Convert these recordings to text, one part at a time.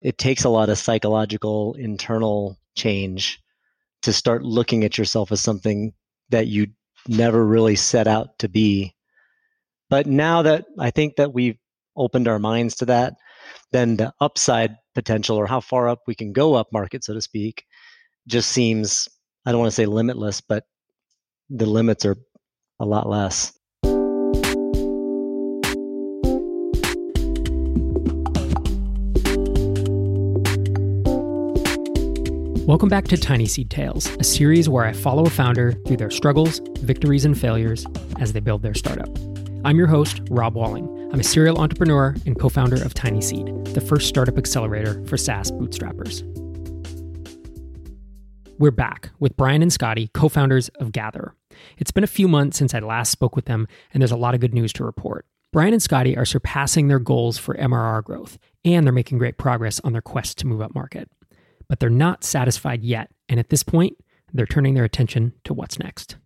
it takes a lot of psychological internal change to start looking at yourself as something that you never really set out to be. But now that I think that we've opened our minds to that, then the upside potential or how far up we can go up market, so to speak, just seems, I don't want to say limitless, but the limits are a lot less. Welcome back to Tiny Seed Tales, a series where I follow a founder through their struggles, victories, and failures as they build their startup. I'm your host, Rob Walling. I'm a serial entrepreneur and co founder of Tiny Seed, the first startup accelerator for SaaS bootstrappers. We're back with Brian and Scottie, co founders of Gather. It's been a few months since I last spoke with them, and there's a lot of good news to report. Brian and Scottie are surpassing their goals for MRR growth, and they're making great progress on their quest to move up market but they're not satisfied yet. And at this point, they're turning their attention to what's next.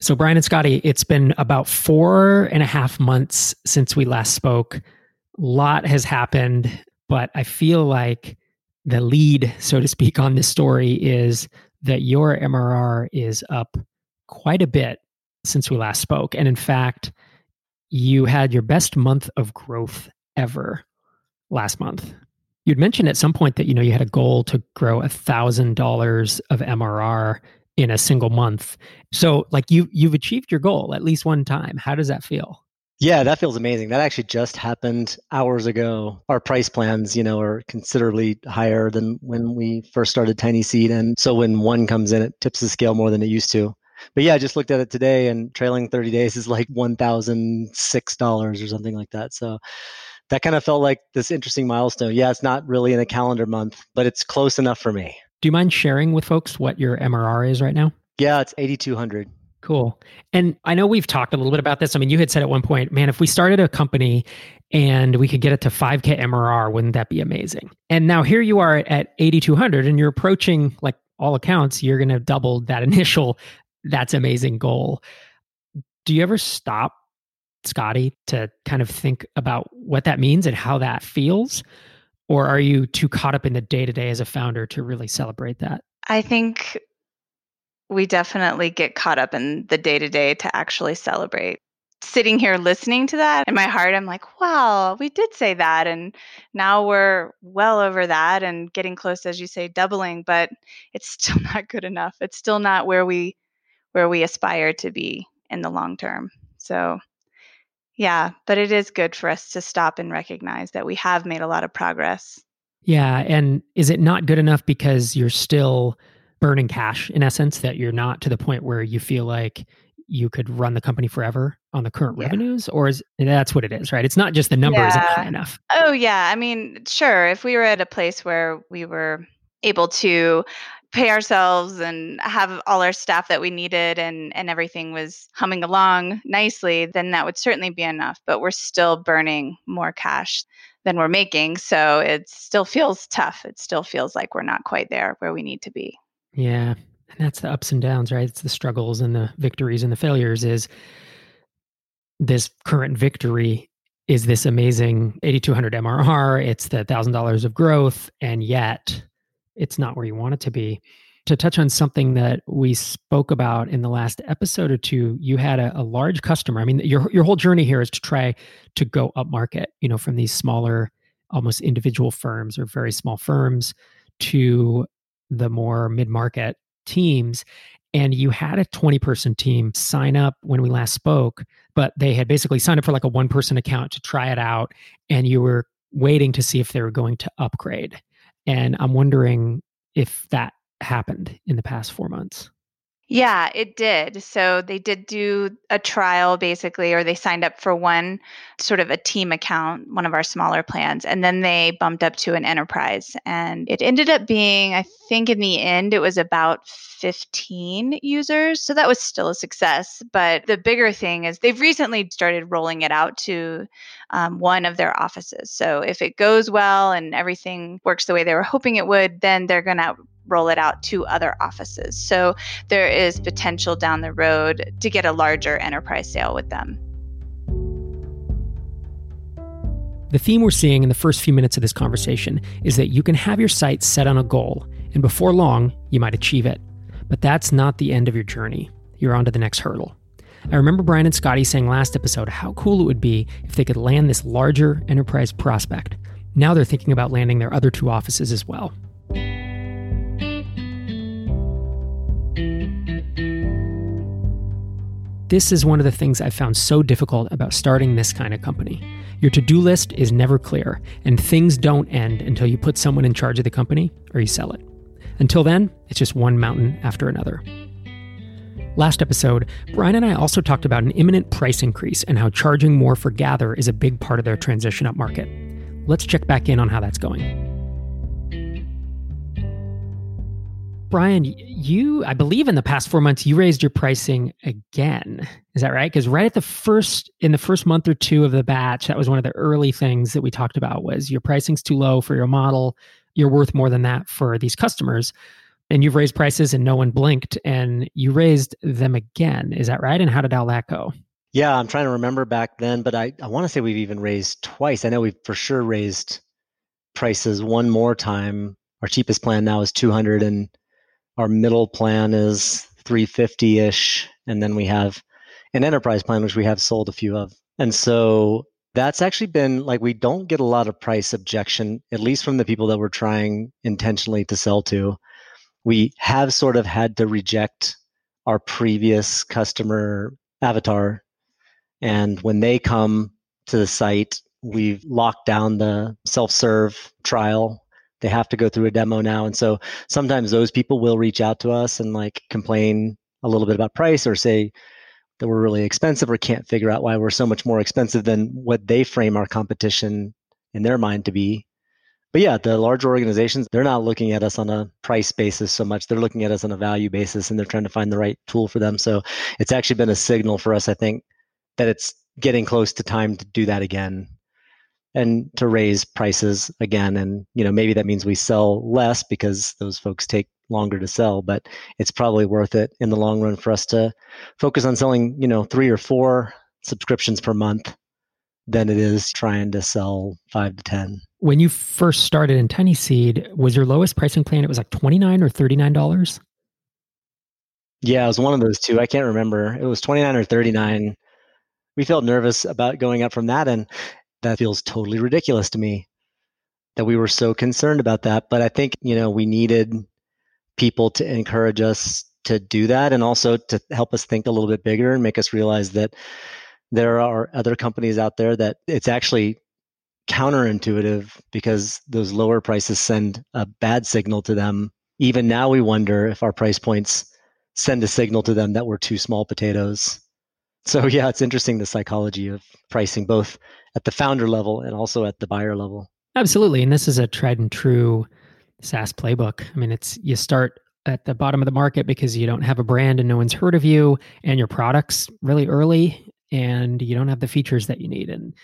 So, Brian and Scottie, it's been about four and a half months since we last spoke. A lot has happened, but I feel like the lead, so to speak, on this story is that your MRR is up quite a bit since we last spoke. And in fact, you had your best month of growth ever last month. You'd mentioned at some point that you know you had a goal to grow a thousand dollars of MRR in a single month. So like you you've achieved your goal at least one time. How does that feel? Yeah, that feels amazing. That actually just happened hours ago. Our price plans, you know, are considerably higher than when we first started Tiny Seed. And so when one comes in, it tips the scale more than it used to. But yeah, I just looked at it today and trailing 30 days is like $1,006 or something like that. So that kind of felt like this interesting milestone. Yeah, it's not really in a calendar month, but it's close enough for me. Do you mind sharing with folks what your MRR is right now? Yeah, it's 8,200. Cool. And I know we've talked a little bit about this. I mean, you had said at one point, man, if we started a company and we could get it to 5K MRR, wouldn't that be amazing? And now here you are at 8,200 and you're approaching, like all accounts, you're going to double that initial, that's amazing goal. Do you ever stop Scottie to kind of think about what that means and how that feels? Or are you too caught up in the day to day as a founder to really celebrate that? I think we definitely get caught up in the day to day to actually celebrate. Sitting here listening to that in my heart, I'm like, wow, we did say that. And now we're well over that and getting close, as you say, doubling, but it's still not good enough. It's still not where we where we aspire to be in the long term. So yeah, but it is good for us to stop and recognize that we have made a lot of progress. Yeah. And is it not good enough because you're still burning cash in essence, that you're not to the point where you feel like you could run the company forever on the current yeah. revenues? Or is that's what it is, right? It's not just the number yeah. isn't high enough. Oh, yeah. I mean, sure. If we were at a place where we were able to pay ourselves and have all our staff that we needed and and everything was humming along nicely then that would certainly be enough but we're still burning more cash than we're making so it still feels tough. It still feels like we're not quite there where we need to be. Yeah and that's the ups and downs right? It's the struggles and the victories and the failures is this current victory is this amazing 8200 mrr it's the $1000 of growth and yet it's not where you want it to be. To touch on something that we spoke about in the last episode or two, you had a, a large customer. I mean, your your whole journey here is to try to go up market, you know, from these smaller, almost individual firms or very small firms to the more mid-market teams and you had a 20 person team sign up when we last spoke but they had basically signed up for like a one person account to try it out and you were waiting to see if they were going to upgrade and I'm wondering if that happened in the past four months. Yeah, it did. So they did do a trial basically, or they signed up for one sort of a team account, one of our smaller plans, and then they bumped up to an enterprise. And it ended up being, I think in the end, it was about 15 users. So that was still a success. But the bigger thing is they've recently started rolling it out to um, one of their offices. So if it goes well and everything works the way they were hoping it would, then they're going to roll it out to other offices. So there is potential down the road to get a larger enterprise sale with them. The theme we're seeing in the first few minutes of this conversation is that you can have your sights set on a goal, and before long, you might achieve it. But that's not the end of your journey. You're on to the next hurdle. I remember Brian and Scottie saying last episode how cool it would be if they could land this larger enterprise prospect. Now they're thinking about landing their other two offices as well. This is one of the things I found so difficult about starting this kind of company. Your to do list is never clear, and things don't end until you put someone in charge of the company or you sell it. Until then, it's just one mountain after another. Last episode, Brian and I also talked about an imminent price increase and how charging more for Gather is a big part of their transition up market. Let's check back in on how that's going. Brian, you, I believe in the past four months, you raised your pricing again. Is that right? Because right at the first, in the first month or two of the batch, that was one of the early things that we talked about was your pricing's too low for your model. You're worth more than that for these customers. And you've raised prices and no one blinked and you raised them again. Is that right? And how did all that go? Yeah, I'm trying to remember back then, but I, I want to say we've even raised twice. I know we've for sure raised prices one more time. Our cheapest plan now is 200 and our middle plan is 350 ish. And then we have an enterprise plan, which we have sold a few of. And so that's actually been like we don't get a lot of price objection, at least from the people that we're trying intentionally to sell to. We have sort of had to reject our previous customer avatar. And when they come to the site, we've locked down the self serve trial they have to go through a demo now. And so sometimes those people will reach out to us and like complain a little bit about price or say that we're really expensive or can't figure out why we're so much more expensive than what they frame our competition in their mind to be. But yeah, the larger organizations, they're not looking at us on a price basis so much. They're looking at us on a value basis and they're trying to find the right tool for them. So it's actually been a signal for us, I think, that it's getting close to time to do that again and to raise prices again. And you know maybe that means we sell less because those folks take longer to sell but it's probably worth it in the long run for us to focus on selling you know 3 or 4 subscriptions per month than it is trying to sell 5 to 10 when you first started in TinySeed was your lowest pricing plan it was like 29 or 39 dollars? Yeah it was one of those two. I can't remember. It was 29 or 39 we felt nervous about going up from that and that feels totally ridiculous to me that we were so concerned about that. But I think, you know, we needed people to encourage us to do that and also to help us think a little bit bigger and make us realize that there are other companies out there that it's actually counterintuitive because those lower prices send a bad signal to them. Even now, we wonder if our price points send a signal to them that we're too small potatoes. So, yeah, it's interesting the psychology of pricing, both at the founder level and also at the buyer level. Absolutely. And this is a tried and true SaaS playbook. I mean, it's you start at the bottom of the market because you don't have a brand and no one's heard of you and your product's really early and you don't have the features that you need and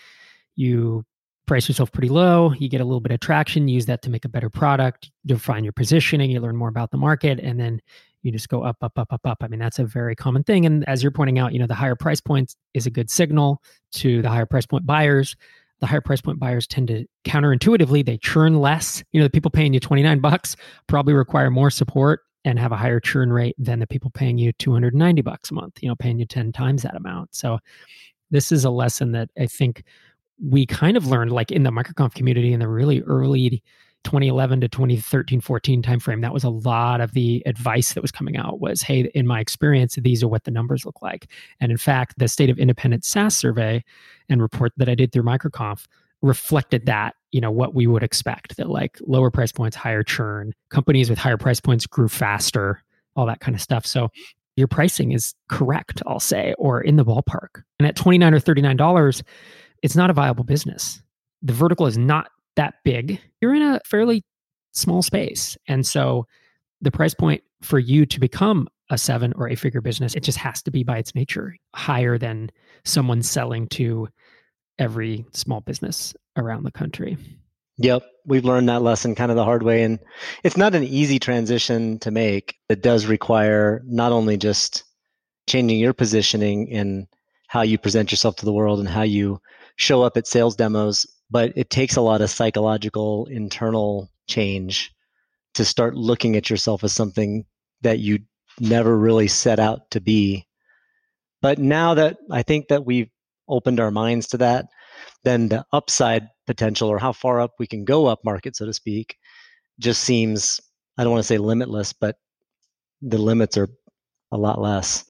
you price yourself pretty low you get a little bit of traction use that to make a better product define your positioning you learn more about the market and then you just go up up up up up. I mean that's a very common thing. And as you're pointing out you know the higher price point is a good signal to the higher price point buyers. The higher price point buyers tend to counterintuitively they churn less. You know the people paying you 29 bucks probably require more support and have a higher churn rate than the people paying you 290 bucks a month you know paying you 10 times that amount. So this is a lesson that i think we kind of learned like in the microconf community in the really early 2011 to 2013 14 timeframe that was a lot of the advice that was coming out was hey in my experience these are what the numbers look like. And in fact the state of independent saas survey and report that i did through microconf reflected that you know what we would expect that like lower price points higher churn companies with higher price points grew faster all that kind of stuff. So your pricing is correct i'll say or in the ballpark. And at 29 or 39 dollars it's not a viable business. The vertical is not that big, you're in a fairly small space. And so the price point for you to become a seven or a figure business, it just has to be by its nature higher than someone selling to every small business around the country. Yep, we've learned that lesson kind of the hard way. And it's not an easy transition to make. It does require not only just changing your positioning in how you present yourself to the world and how you show up at sales demos, but it takes a lot of psychological internal change to start looking at yourself as something that you never really set out to be. But now that I think that we've opened our minds to that, then the upside potential or how far up we can go up market, so to speak, just seems, I don't want to say limitless, but the limits are a lot less.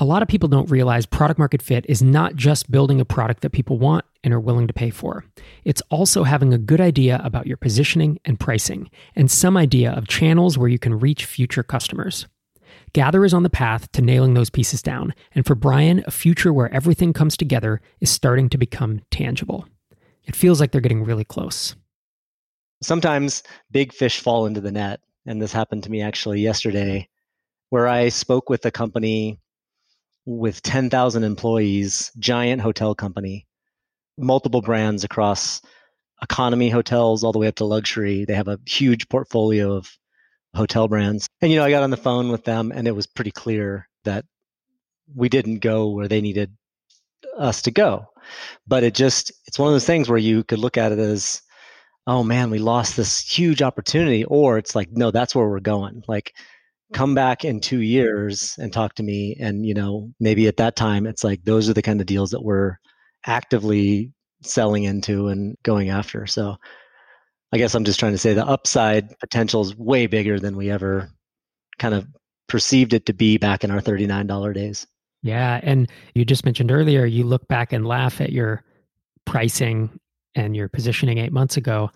A lot of people don't realize product market fit is not just building a product that people want and are willing to pay for. It's also having a good idea about your positioning and pricing, and some idea of channels where you can reach future customers. Gather is on the path to nailing those pieces down, and for Brian, a future where everything comes together is starting to become tangible. It feels like they're getting really close. Sometimes big fish fall into the net, and this happened to me actually yesterday, where I spoke with a company with 10,000 employees, giant hotel company, multiple brands across economy hotels all the way up to luxury. They have a huge portfolio of hotel brands. And, you know, I got on the phone with them and it was pretty clear that we didn't go where they needed us to go. But it just, it's one of those things where you could look at it as, oh man, we lost this huge opportunity. Or it's like, no, that's where we're going. Like, come back in two years and talk to me and you know maybe at that time it's like those are the kind of deals that we're actively selling into and going after. So i guess i'm just trying to say the upside potential is way bigger than we ever kind of perceived it to be back in our $39 days. Yeah and you just mentioned earlier you look back and laugh at your pricing and your positioning eight months ago.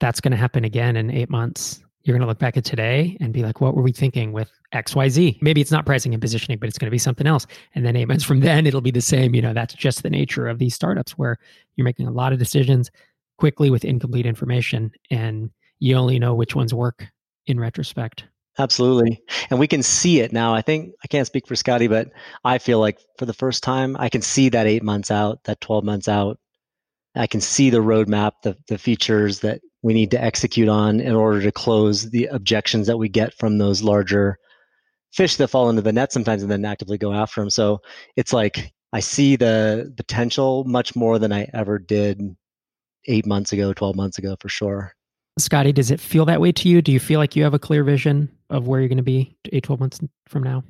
That's going to happen again in eight months you're going to look back at today and be like, what were we thinking with XYZ? Maybe it's not pricing and positioning, but it's going to be something else. And then eight months from then, it'll be the same. You know, that's just the nature of these startups where you're making a lot of decisions quickly with incomplete information and you only know which ones work in retrospect. Absolutely. And we can see it now. I think I can't speak for Scottie, but I feel like for the first time, I can see that eight months out, that 12 months out. I can see the roadmap, the, the features that we need to execute on in order to close the objections that we get from those larger fish that fall into the net sometimes and then actively go after them. So it's like I see the potential much more than I ever did eight months ago, 12 months ago for sure. Scottie, does it feel that way to you? Do you feel like you have a clear vision of where you're going to be eight, 12 months from now?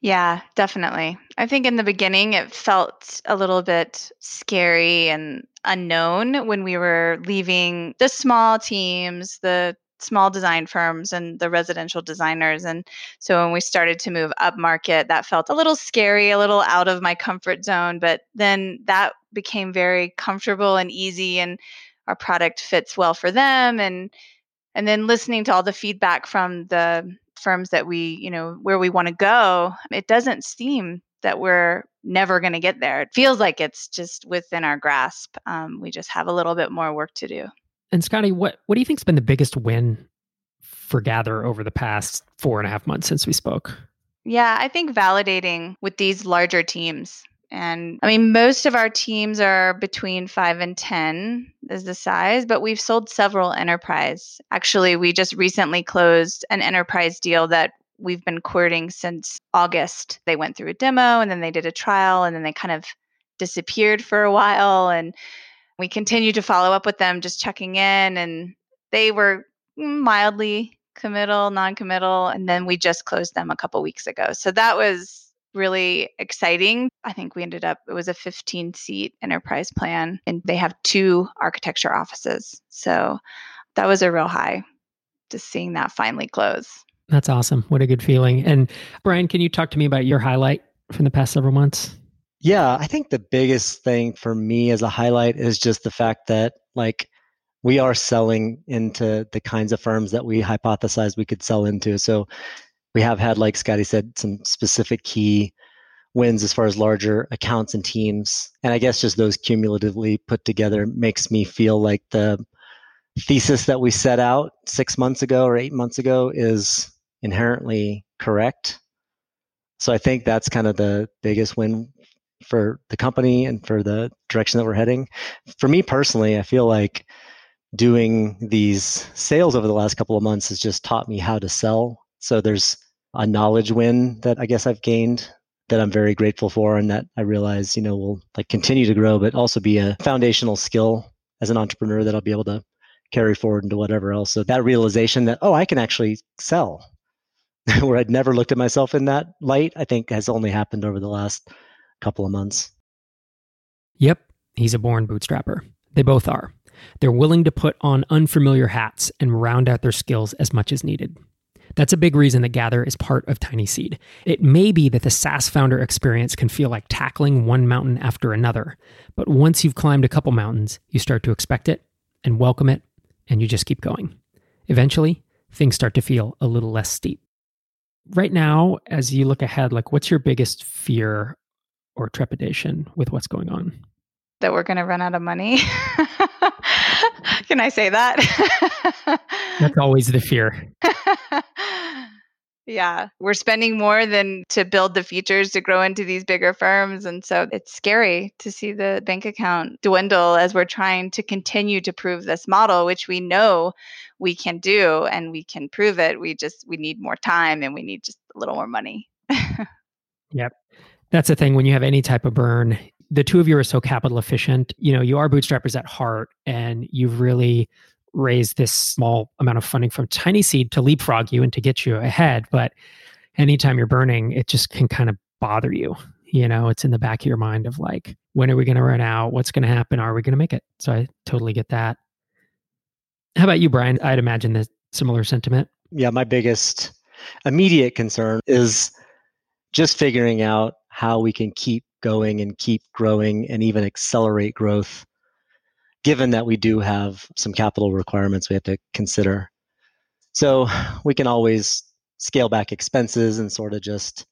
Yeah, definitely. I think in the beginning it felt a little bit scary and unknown when we were leaving the small teams, the small design firms and the residential designers and so when we started to move up market that felt a little scary a little out of my comfort zone but then that became very comfortable and easy and our product fits well for them and and then listening to all the feedback from the firms that we, you know, where we want to go, it doesn't seem that we're never going to get there. It feels like it's just within our grasp. Um, we just have a little bit more work to do. And Scottie, what what do you think's been the biggest win for Gather over the past four and a half months since we spoke? Yeah, I think validating with these larger teams. And I mean, most of our teams are between five and 10 is the size, but we've sold several enterprise. Actually, we just recently closed an enterprise deal that we've been courting since August. They went through a demo and then they did a trial and then they kind of disappeared for a while. And we continued to follow up with them, just checking in. And they were mildly committal, non committal. And then we just closed them a couple weeks ago. So that was really exciting. I think we ended up, it was a 15 seat enterprise plan, and they have two architecture offices. So that was a real high, just seeing that finally close. That's awesome. What a good feeling. And Brian, can you talk to me about your highlight from the past several months? Yeah, I think the biggest thing for me as a highlight is just the fact that, like, we are selling into the kinds of firms that we hypothesized we could sell into. So we have had, like Scottie said, some specific key wins as far as larger accounts and teams. And I guess just those cumulatively put together makes me feel like the thesis that we set out six months ago or eight months ago is inherently correct. So I think that's kind of the biggest win for the company and for the direction that we're heading. For me personally, I feel like doing these sales over the last couple of months has just taught me how to sell. So there's a knowledge win that I guess I've gained that I'm very grateful for and that I realize, you know, will like continue to grow, but also be a foundational skill as an entrepreneur that I'll be able to carry forward into whatever else. So that realization that, oh, I can actually sell where I'd never looked at myself in that light, I think has only happened over the last couple of months. Yep, he's a born bootstrapper. They both are. They're willing to put on unfamiliar hats and round out their skills as much as needed. That's a big reason that Gather is part of Tiny Seed. It may be that the SaaS founder experience can feel like tackling one mountain after another, but once you've climbed a couple mountains, you start to expect it and welcome it, and you just keep going. Eventually, things start to feel a little less steep. Right now, as you look ahead, like what's your biggest fear or trepidation with what's going on? That we're going to run out of money. Can I say that? That's always the fear. yeah, we're spending more than to build the features to grow into these bigger firms. And so it's scary to see the bank account dwindle as we're trying to continue to prove this model, which we know we can do and we can prove it. We just, we need more time and we need just a little more money. yep. That's the thing when you have any type of burn, the two of you are so capital efficient. You know, you are bootstrappers at heart, and you've really raised this small amount of funding from Tiny Seed to leapfrog you and to get you ahead. But anytime you're burning, it just can kind of bother you. You know, it's in the back of your mind of like, when are we going to run out? What's going to happen? Are we going to make it? So I totally get that. How about you, Brian? I'd imagine the similar sentiment. Yeah, my biggest immediate concern is just figuring out how we can keep going and keep growing and even accelerate growth, given that we do have some capital requirements we have to consider. So we can always scale back expenses and sort of just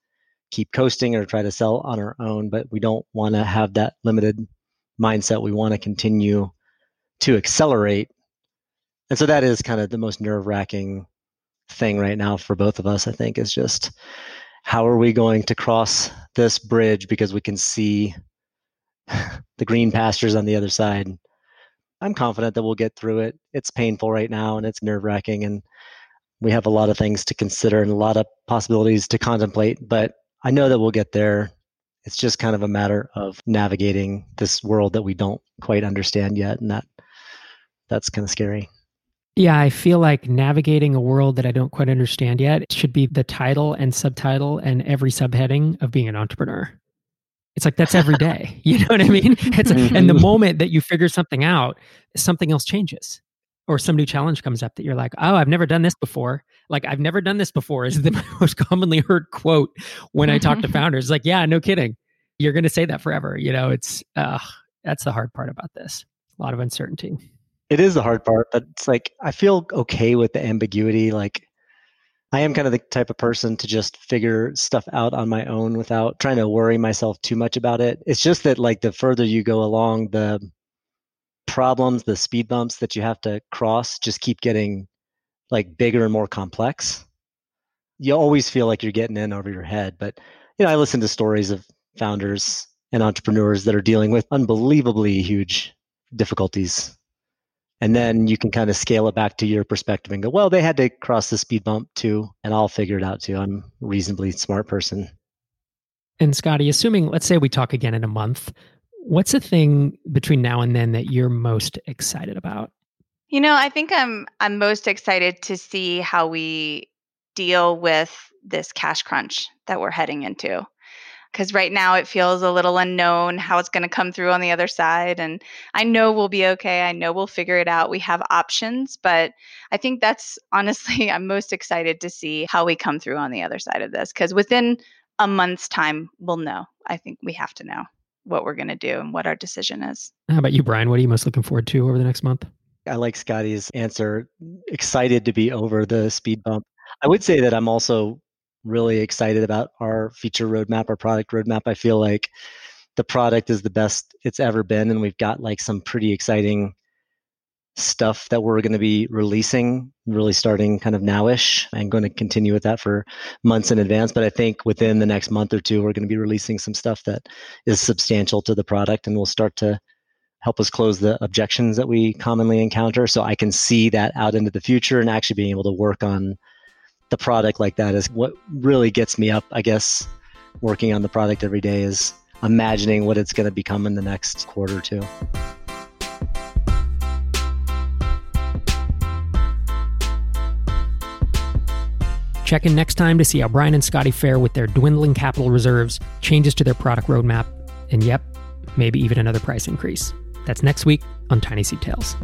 keep coasting or try to sell on our own, but we don't want to have that limited mindset. We want to continue to accelerate. And so that is kind of the most nerve wracking thing right now for both of us, I think, is just how are we going to cross this bridge because we can see the green pastures on the other side. I'm confident that we'll get through it. It's painful right now and it's nerve wracking, and we have a lot of things to consider and a lot of possibilities to contemplate, but I know that we'll get there. It's just kind of a matter of navigating this world that we don't quite understand yet, and that that's kind of scary. Yeah, I feel like navigating a world that I don't quite understand yet should be the title and subtitle and every subheading of being an entrepreneur. It's like that's every day. You know what I mean? It's a, and the mm-hmm. moment that you figure something out, something else changes. Or some new challenge comes up that you're like, oh, I've never done this before. Like, I've never done this before is the most commonly heard quote when I talk to founders. Like, yeah, no kidding. You're going to say that forever. You know, it's, uh, that's the hard part about this. A lot of uncertainty. It is the hard part, but it's like I feel okay with the ambiguity. Like I am kind of the type of person to just figure stuff out on my own without trying to worry myself too much about it. It's just that like the further you go along, the problems, the speed bumps that you have to cross just keep getting like bigger and more complex. You always feel like you're getting in over your head, but you know, I listen to stories of founders and entrepreneurs that are dealing with unbelievably huge difficulties and then you can kind of scale it back to your perspective and go well they had to cross the speed bump too and i'll figure it out too. I'm a reasonably smart person. And scottie assuming let's say we talk again in a month what's the thing between now and then that you're most excited about? You know i think i'm i'm most excited to see how we deal with this cash crunch that we're heading into because right now it feels a little unknown how it's going to come through on the other side. And I know we'll be okay. I know we'll figure it out. We have options, but I think that's honestly, I'm most excited to see how we come through on the other side of this because within a month's time, we'll know. I think we have to know what we're going to do and what our decision is. How about you, Brian? What are you most looking forward to over the next month? I like Scottie's answer. Excited to be over the speed bump. I would say that I'm also really excited about our feature roadmap, our product roadmap. I feel like the product is the best it's ever been, and we've got like some pretty exciting stuff that we're going to be releasing really starting kind of nowish and going to continue with that for months in advance but i think within the next month or two we're going to be releasing some stuff that is substantial to the product and will start to help us close the objections that we commonly encounter so i can see that out into the future and actually being able to work on the product like that is what really gets me up, I guess, working on the product every day is imagining what it's going to become in the next quarter or two. Check in next time to see how Brian and Scottie fare with their dwindling capital reserves, changes to their product roadmap, and yep, maybe even another price increase. That's next week on Tiny Seed Tales.